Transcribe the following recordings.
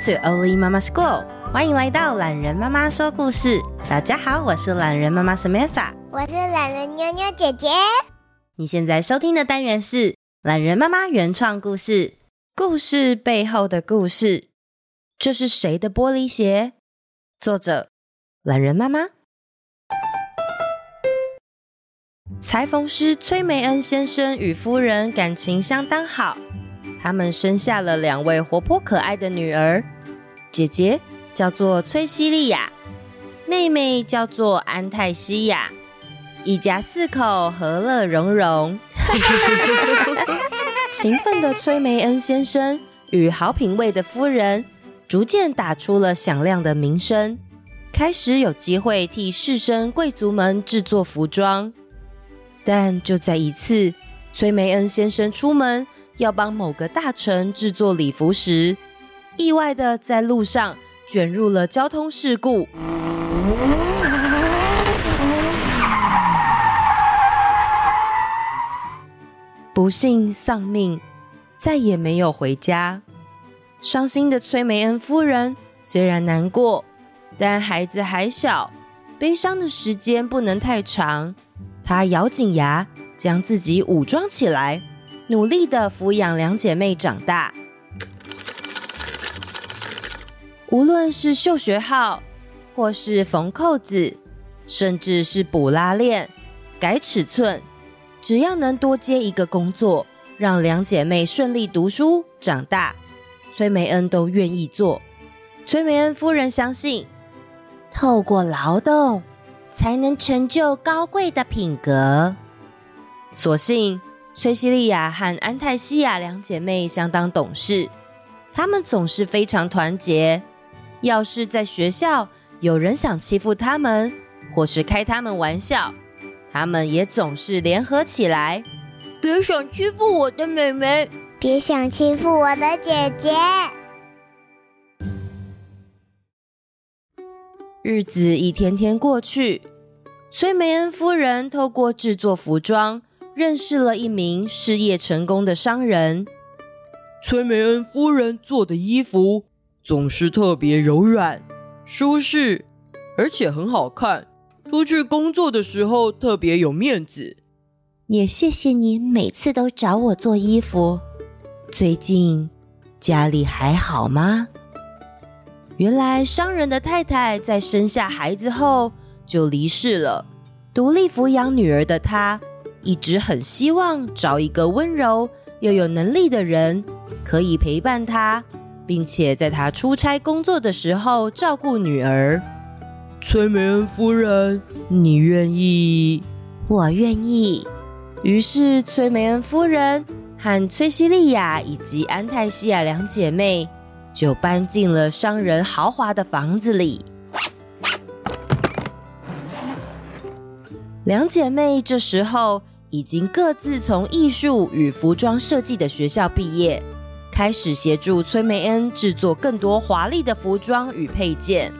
To Oli Mama School，欢迎来到懒人妈妈说故事。大家好，我是懒人妈妈 Samantha，我是懒人妞妞姐姐。你现在收听的单元是懒人妈妈原创故事，故事背后的故事。这是谁的玻璃鞋？作者：懒人妈妈。裁缝师崔梅恩先生与夫人感情相当好。他们生下了两位活泼可爱的女儿，姐姐叫做崔西莉亚，妹妹叫做安泰西亚，一家四口和乐融融。勤奋的崔梅恩先生与好品味的夫人，逐渐打出了响亮的名声，开始有机会替士绅贵族们制作服装。但就在一次，崔梅恩先生出门。要帮某个大臣制作礼服时，意外的在路上卷入了交通事故，不幸丧命，再也没有回家。伤心的崔梅恩夫人虽然难过，但孩子还小，悲伤的时间不能太长。她咬紧牙，将自己武装起来。努力的抚养两姐妹长大，无论是绣学号，或是缝扣子，甚至是补拉链、改尺寸，只要能多接一个工作，让两姐妹顺利读书长大，崔梅恩都愿意做。崔梅恩夫人相信，透过劳动才能成就高贵的品格。所幸。崔西利亚和安泰西亚两姐妹相当懂事，她们总是非常团结。要是在学校有人想欺负她们，或是开她们玩笑，她们也总是联合起来。别想欺负我的妹妹，别想欺负我的姐姐。日子一天天过去，崔梅恩夫人透过制作服装。认识了一名事业成功的商人。崔梅恩夫人做的衣服总是特别柔软、舒适，而且很好看。出去工作的时候特别有面子。也谢谢你每次都找我做衣服。最近家里还好吗？原来商人的太太在生下孩子后就离世了，独立抚养女儿的她。一直很希望找一个温柔又有能力的人，可以陪伴他，并且在他出差工作的时候照顾女儿。崔梅恩夫人，你愿意？我愿意。于是，崔梅恩夫人和崔西利亚以及安泰西亚两姐妹就搬进了商人豪华的房子里。两姐妹这时候。已经各自从艺术与服装设计的学校毕业，开始协助崔梅恩制作更多华丽的服装与配件。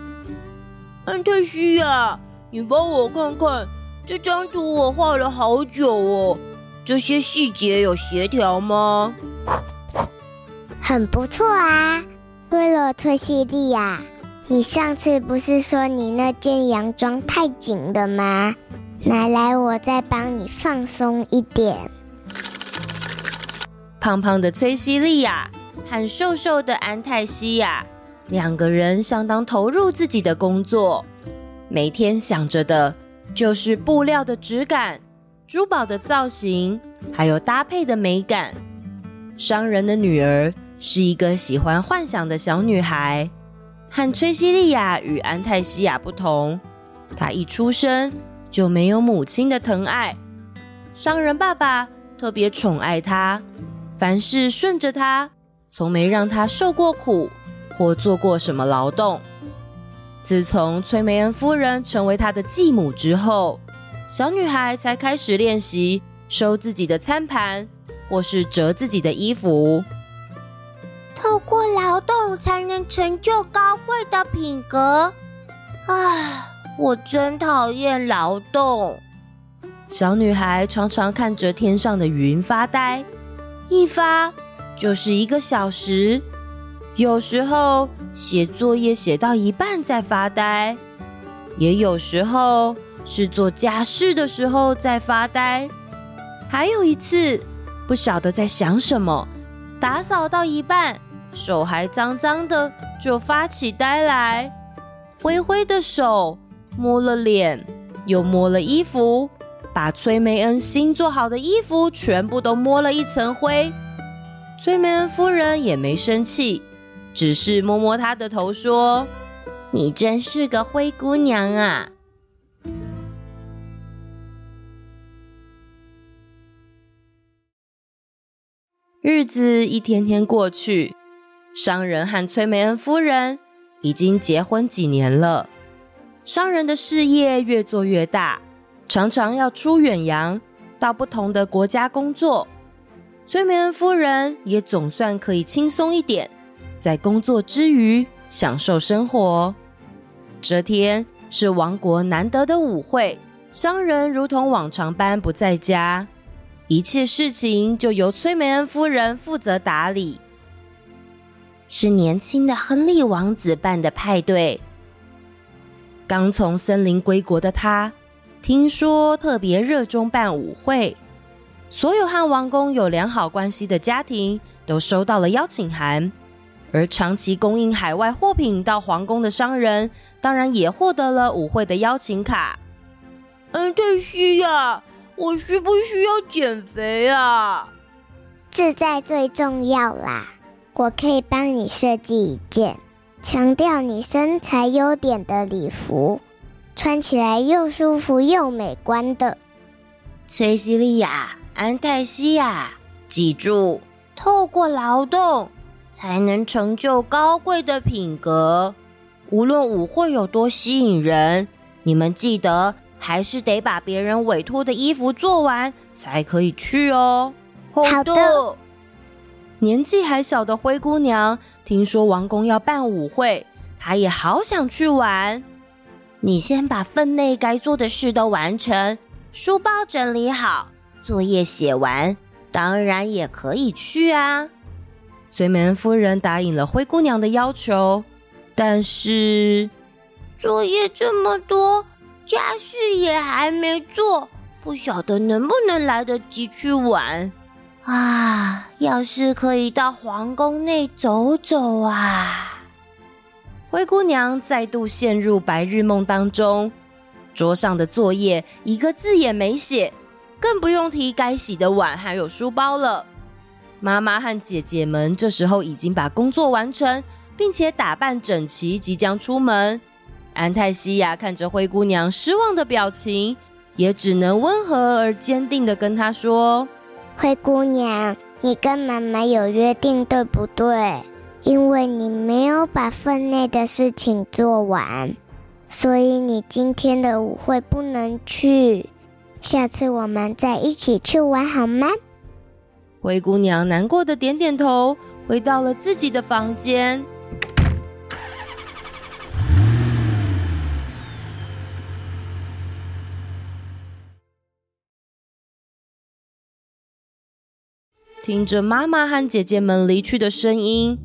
安特西亚，你帮我看看这张图，我画了好久哦，这些细节有协调吗？很不错啊。为了，崔西利亚，你上次不是说你那件洋装太紧了吗？拿来，我再帮你放松一点。胖胖的崔西莉亚和瘦瘦的安泰西亚两个人相当投入自己的工作，每天想着的就是布料的质感、珠宝的造型，还有搭配的美感。商人的女儿是一个喜欢幻想的小女孩，和崔西莉亚与安泰西亚不同，她一出生。就没有母亲的疼爱，商人爸爸特别宠爱她，凡事顺着她，从没让她受过苦或做过什么劳动。自从崔梅恩夫人成为她的继母之后，小女孩才开始练习收自己的餐盘，或是折自己的衣服。透过劳动才能成就高贵的品格，唉。我真讨厌劳动。小女孩常常看着天上的云发呆，一发就是一个小时，有时候写作业写到一半在发呆，也有时候是做家事的时候在发呆。还有一次，不晓得在想什么，打扫到一半，手还脏脏的，就发起呆来，灰灰的手摸了脸，又摸了衣服，把崔梅恩新做好的衣服全部都摸了一层灰。崔梅恩夫人也没生气。只是摸摸她的头，说：“你真是个灰姑娘啊！”日子一天天过去，商人和崔梅恩夫人已经结婚几年了。商人的事业越做越大，常常要出远洋，到不同的国家工作。崔梅恩夫人也总算可以轻松一点。在工作之余享受生活。这天是王国难得的舞会，商人如同往常般不在家，一切事情就由崔梅恩夫人负责打理。是年轻的亨利王子办的派对。刚从森林归国的他，听说特别热衷办舞会，所有和王宫有良好关系的家庭都收到了邀请函。而长期供应海外货品到皇宫的商人，当然也获得了舞会的邀请卡。安泰西呀，我需不需要减肥啊？自在最重要啦！我可以帮你设计一件强调你身材优点的礼服，穿起来又舒服又美观的。崔西利亚，安泰西亚，记住，透过劳动。才能成就高贵的品格。无论舞会有多吸引人，你们记得还是得把别人委托的衣服做完才可以去哦。好的。好的。年纪还小的灰姑娘听说王宫要办舞会，她也好想去玩。你先把分内该做的事都完成，书包整理好，作业写完，当然也可以去啊。崔梅恩夫人答应了灰姑娘的要求，但是作业这么多，家事也还没做，不晓得能不能来得及去玩啊！要是可以到皇宫内走走啊！灰姑娘再度陷入白日梦当中，桌上的作业一个字也没写，更不用提该洗的碗还有书包了。妈妈和姐姐们这时候已经把工作完成，并且打扮整齐，即将出门。安泰西亚看着灰姑娘失望的表情，也只能温和而坚定地跟她说：“灰姑娘，你跟妈妈有约定，对不对？因为你没有把分内的事情做完，所以你今天的舞会不能去。下次我们再一起去玩好吗？”灰姑娘难过的点点头，回到了自己的房间。听着妈妈和姐姐们离去的声音，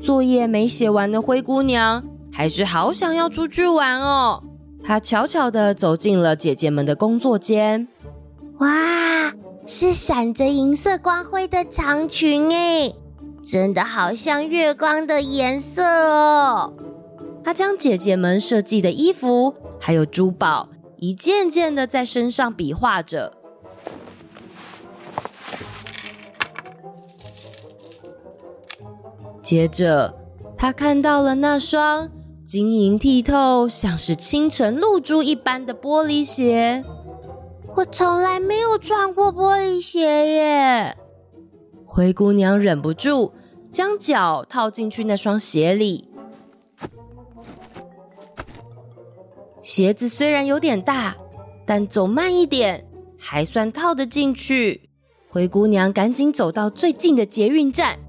作业没写完的灰姑娘还是好想要出去玩哦。她悄悄的走进了姐姐们的工作间。哇！是闪着银色光辉的长裙哎，真的好像月光的颜色哦。她将姐姐们设计的衣服还有珠宝一件件的在身上比划着，接着他看到了那双晶莹剔透、像是清晨露珠一般的玻璃鞋。我从来没有穿过玻璃鞋耶！灰姑娘忍不住将脚套进去那双鞋里。鞋子虽然有点大，但走慢一点还算套得进去。灰姑娘赶紧走到最近的捷运站，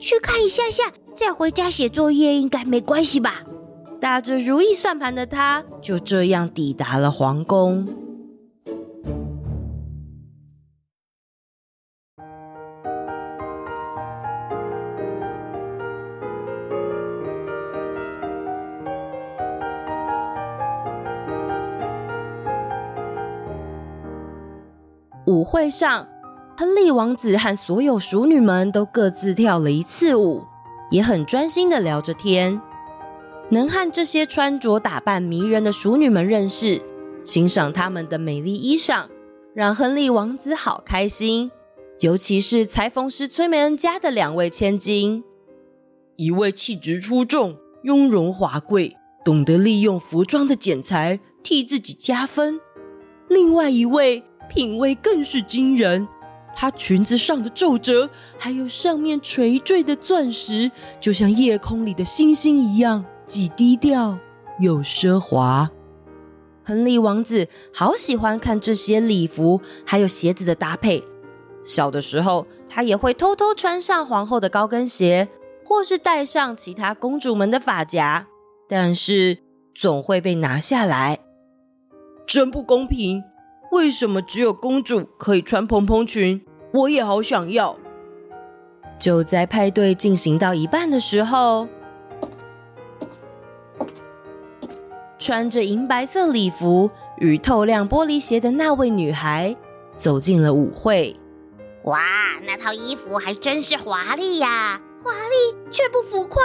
去看一下下再回家写作业应该没关系吧。打着如意算盘的他就这样抵达了皇宫。舞会上亨利王子和所有淑女们都各自跳了一次舞，也很专心的聊着天。能和这些穿着打扮迷人的淑女们认识，欣赏她们的美丽衣裳，让亨利王子好开心。尤其是裁缝师崔梅恩家的两位千金，一位气质出众、雍容华贵，懂得利用服装的剪裁替自己加分；另外一位品味更是惊人。她裙子上的皱褶，还有上面垂坠的钻石，就像夜空里的星星一样，既低调又奢华。亨利王子好喜欢看这些礼服还有鞋子的搭配。小的时候，他也会偷偷穿上皇后的高跟鞋，或是戴上其他公主们的发夹，但是总会被拿下来。真不公平！为什么只有公主可以穿蓬蓬裙？我也好想要。就在派对进行到一半的时候，穿着银白色礼服与透亮玻璃鞋的那位女孩走进了舞会。哇，那套衣服还真是华丽呀！华丽却不浮夸，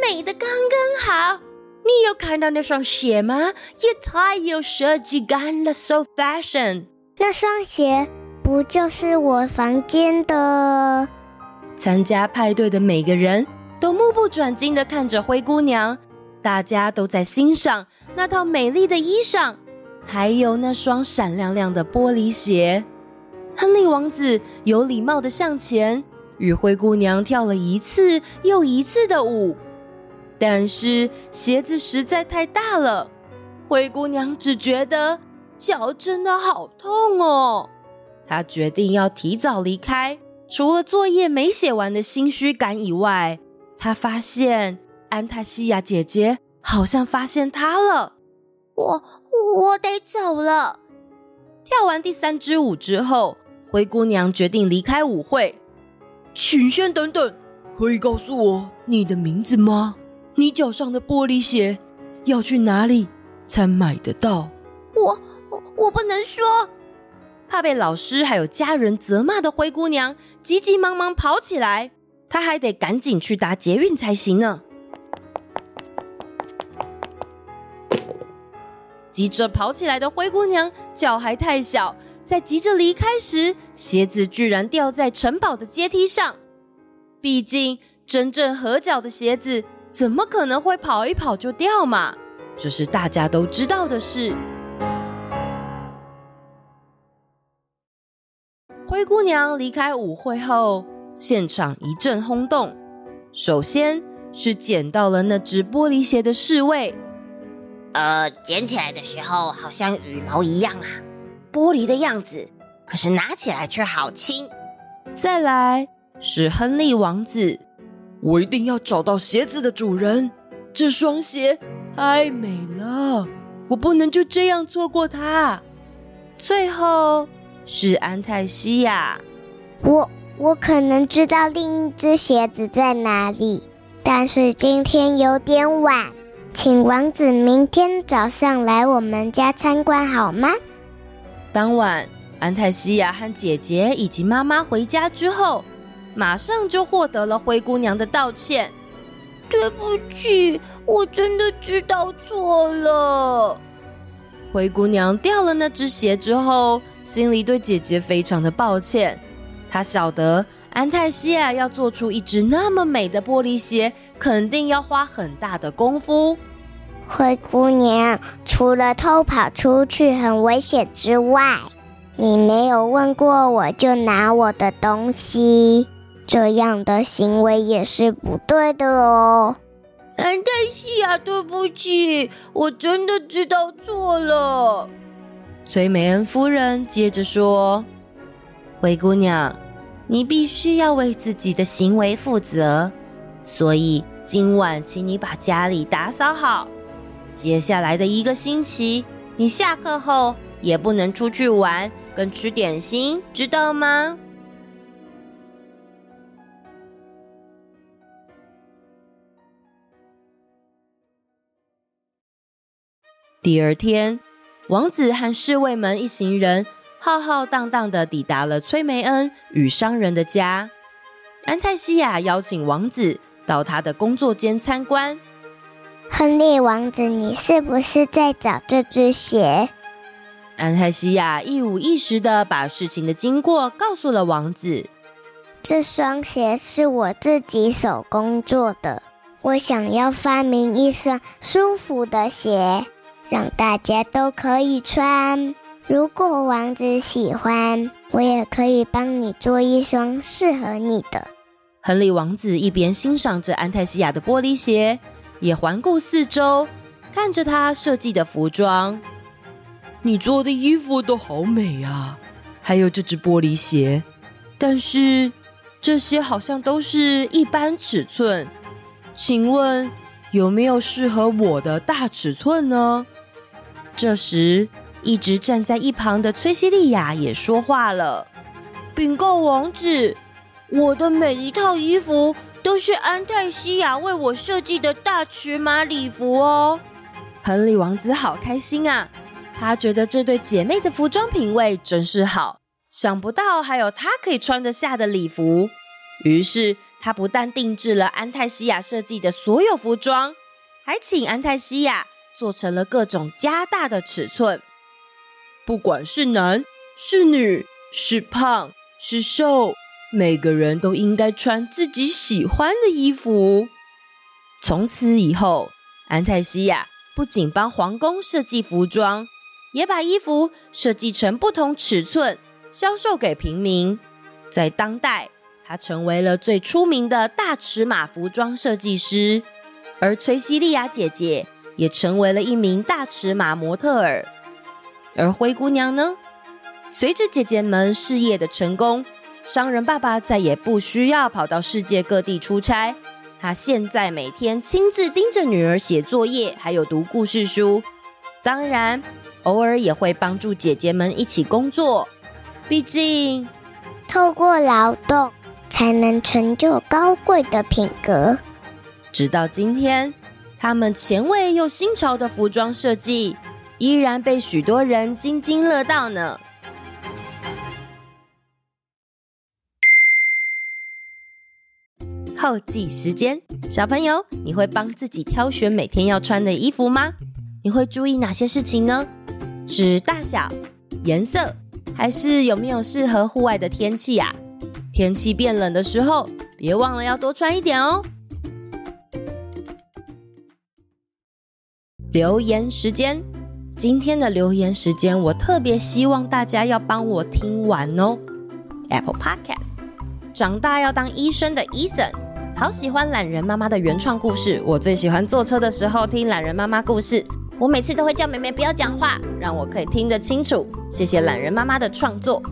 美得刚刚好。你有看到那双鞋吗？也太有设计感了，so fashion。那双鞋不就是我房间的？参加派对的每个人都目不转睛的看着灰姑娘，大家都在欣赏那套美丽的衣裳，还有那双闪亮亮的玻璃鞋。亨利王子有礼貌的向前与灰姑娘跳了一次又一次的舞。但是鞋子实在太大了，灰姑娘只觉得脚真的好痛哦。她决定要提早离开，除了作业没写完的心虚感以外，她发现安塔西亚姐姐好像发现她了。我我得走了。跳完第三支舞之后，灰姑娘决定离开舞会。请先等等，可以告诉我你的名字吗？你脚上的玻璃鞋要去哪里才买得到？我我我不能说，怕被老师还有家人责骂的灰姑娘急急忙忙跑起来，她还得赶紧去搭捷运才行呢。急着跑起来的灰姑娘脚还太小，在急着离开时，鞋子居然掉在城堡的阶梯上。毕竟真正合脚的鞋子。怎么可能会跑一跑就掉嘛？这是大家都知道的事。灰姑娘离开舞会后，现场一阵轰动。首先是捡到了那只玻璃鞋的侍卫，呃，捡起来的时候好像羽毛一样啊，玻璃的样子，可是拿起来却好轻。再来是亨利王子。我一定要找到鞋子的主人，这双鞋太美了，我不能就这样错过它。最后是安泰西亚，我我可能知道另一只鞋子在哪里，但是今天有点晚，请王子明天早上来我们家参观好吗？当晚，安泰西亚和姐姐以及妈妈回家之后。马上就获得了灰姑娘的道歉。对不起，我真的知道错了。灰姑娘掉了那只鞋之后，心里对姐姐非常的抱歉。她晓得安泰西亚要做出一只那么美的玻璃鞋，肯定要花很大的功夫。灰姑娘，除了偷跑出去很危险之外，你没有问过我就拿我的东西。这样的行为也是不对的哦。安黛西亚，对不起，我真的知道错了。崔美恩夫人接着说：“灰姑娘，你必须要为自己的行为负责，所以今晚请你把家里打扫好。接下来的一个星期，你下课后也不能出去玩跟吃点心，知道吗？”第二天，王子和侍卫们一行人浩浩荡荡的抵达了崔梅恩与商人的家。安泰西亚邀请王子到他的工作间参观。亨利王子，你是不是在找这只鞋？安泰西亚一五一十的把事情的经过告诉了王子。这双鞋是我自己手工做的，我想要发明一双舒服的鞋，让大家都可以穿。如果王子喜欢，我也可以帮你做一双适合你的。亨利王子一边欣赏着安泰西亚的玻璃鞋，也环顾四周，看着他设计的服装。你做的衣服都好美啊，还有这只玻璃鞋，但是这些好像都是一般尺寸。请问有没有适合我的大尺寸呢？这时，一直站在一旁的崔西莉亚也说话了：“禀告王子，我的每一套衣服。”都是安泰西亚为我设计的大尺码礼服哦。亨利王子好开心啊，他觉得这对姐妹的服装品味真是好，想不到还有他可以穿得下的礼服。于是他不但定制了安泰西亚设计的所有服装，还请安泰西亚做成了各种加大的尺寸，不管是男是女，是胖是瘦。每个人都应该穿自己喜欢的衣服。从此以后，安泰西亚不仅帮皇宫设计服装，也把衣服设计成不同尺寸，销售给平民。在当代，她成为了最出名的大尺码服装设计师。而崔西莉亚姐姐也成为了一名大尺码模特儿。而灰姑娘呢？随着姐姐们事业的成功。商人爸爸再也不需要跑到世界各地出差，他现在每天亲自盯着女儿写作业，还有读故事书。当然，偶尔也会帮助姐姐们一起工作。毕竟，透过劳动才能成就高贵的品格。直到今天，他们前卫又新潮的服装设计，依然被许多人津津乐道呢。后记时间，小朋友，你会帮自己挑选每天要穿的衣服吗？你会注意哪些事情呢？是大小、颜色，还是有没有适合户外的天气啊？天气变冷的时候，别忘了要多穿一点哦。留言时间，今天的留言时间，我特别希望大家要帮我听完哦。Apple Podcast，长大要当医生的伊森。好喜欢懒人妈妈的原创故事，我最喜欢坐车的时候听懒人妈妈故事。我每次都会叫妹妹不要讲话，让我可以听得清楚。谢谢懒人妈妈的创作，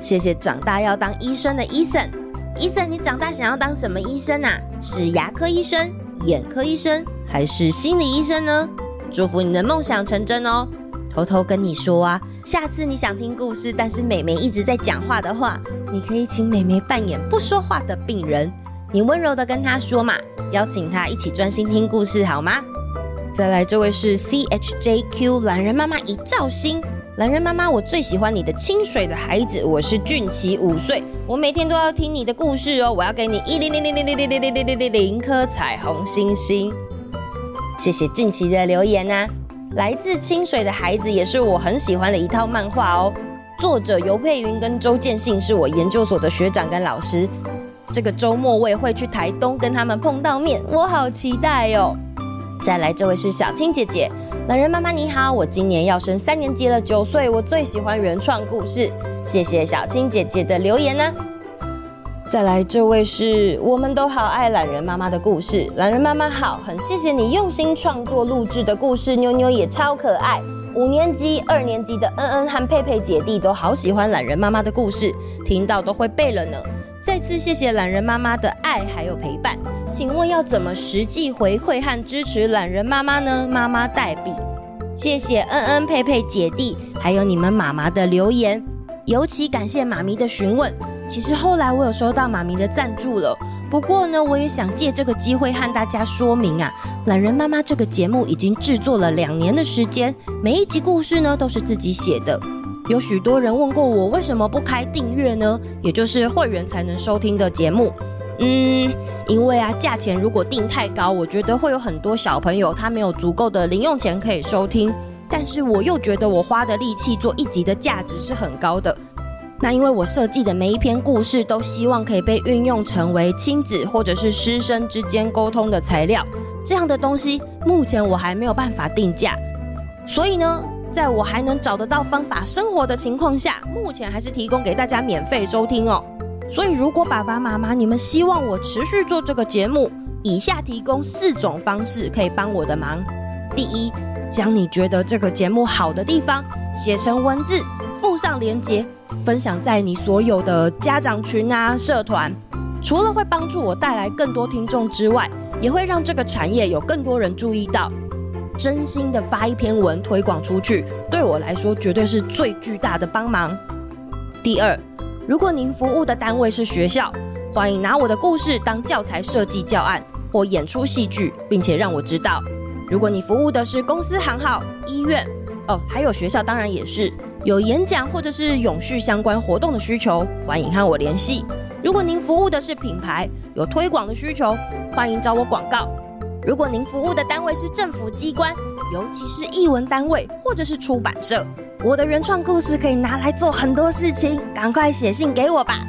谢谢长大要当医生的伊森。伊森，你长大想要当什么医生啊？是牙科医生、眼科医生，还是心理医生呢？祝福你的梦想成真哦！偷偷跟你说啊，下次你想听故事，但是妹妹一直在讲话的话，你可以请妹妹扮演不说话的病人。你温柔的跟她说嘛，邀请她一起专心听故事好吗？再来，这位是 C H J Q 懒人妈妈一兆星，懒人妈妈，我最喜欢你的清水的孩子，我是俊奇五岁，我每天都要听你的故事哦，我要给你一零零零零零零零零零零零颗彩虹星星。谢谢俊奇的留言啊，来自清水的孩子也是我很喜欢的一套漫画哦，作者游佩云跟周建信是我研究所的学长跟老师。这个周末我也会去台东跟他们碰到面，我好期待哟！再来，这位是小青姐姐，榄仁妈妈你好，我今年要升三年级了，九岁，我最喜欢原创故事，谢谢小青姐姐的留言呢。再来，这位是我们都好爱懒人妈妈的故事，懒人妈妈好，很谢谢你用心创作录制的故事，妞妞也超可爱。五年级、二年级的恩恩和佩佩姐弟都好喜欢懒人妈妈的故事，听到都会背了呢。再次谢谢懒人妈妈的爱还有陪伴，请问要怎么实际回馈和支持懒人妈妈呢？妈妈代笔，谢谢恩恩、佩佩姐弟，还有你们妈妈的留言，尤其感谢妈咪的询问。其实后来我有收到妈咪的赞助了，不过呢，我也想借这个机会和大家说明啊，懒人妈妈这个节目已经制作了两年的时间，每一集故事呢都是自己写的。有许多人问过我，为什么不开订阅呢？也就是会员才能收听的节目。嗯，因为啊，价钱如果定太高，我觉得会有很多小朋友他没有足够的零用钱可以收听。但是我又觉得我花的力气做一集的价值是很高的。那因为我设计的每一篇故事都希望可以被运用成为亲子或者是师生之间沟通的材料，这样的东西目前我还没有办法定价。所以呢，在我还能找得到方法生活的情况下，目前还是提供给大家免费收听哦。所以如果爸爸妈妈你们希望我持续做这个节目，以下提供四种方式可以帮我的忙。第一，将你觉得这个节目好的地方写成文字，附上连接，分享在你所有的家长群啊、社团。除了会帮助我带来更多听众之外，也会让这个产业有更多人注意到。真心的发一篇文推广出去，对我来说绝对是最巨大的帮忙。第二，如果您服务的单位是学校，欢迎拿我的故事当教材设计教案或演出戏剧，并且让我知道。如果你服务的是公司行号、医院，哦，还有学校，当然也是有演讲或者是永续相关活动的需求，欢迎和我联系。如果您服务的是品牌，有推广的需求，欢迎找我广告。如果您服务的单位是政府机关，尤其是艺文单位或者是出版社，我的原创故事可以拿来做很多事情，赶快写信给我吧。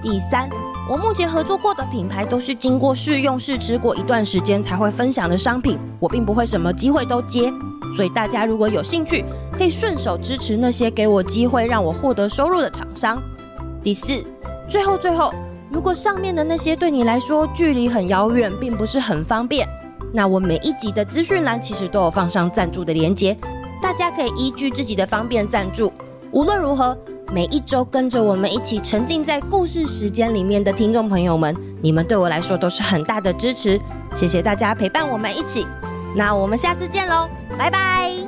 第三，我目前合作过的品牌都是经过试用试吃过一段时间才会分享的商品，我并不会什么机会都接，所以大家如果有兴趣，可以顺手支持那些给我机会让我获得收入的厂商。第四，最后最后，如果上面的那些对你来说距离很遥远，并不是很方便。那我每一集的资讯栏其实都有放上赞助的连接，大家可以依据自己的方便赞助。无论如何，每一周跟着我们一起沉浸在故事时间里面的听众朋友们，你们对我来说都是很大的支持。谢谢大家陪伴我们一起，那我们下次见喽，拜拜。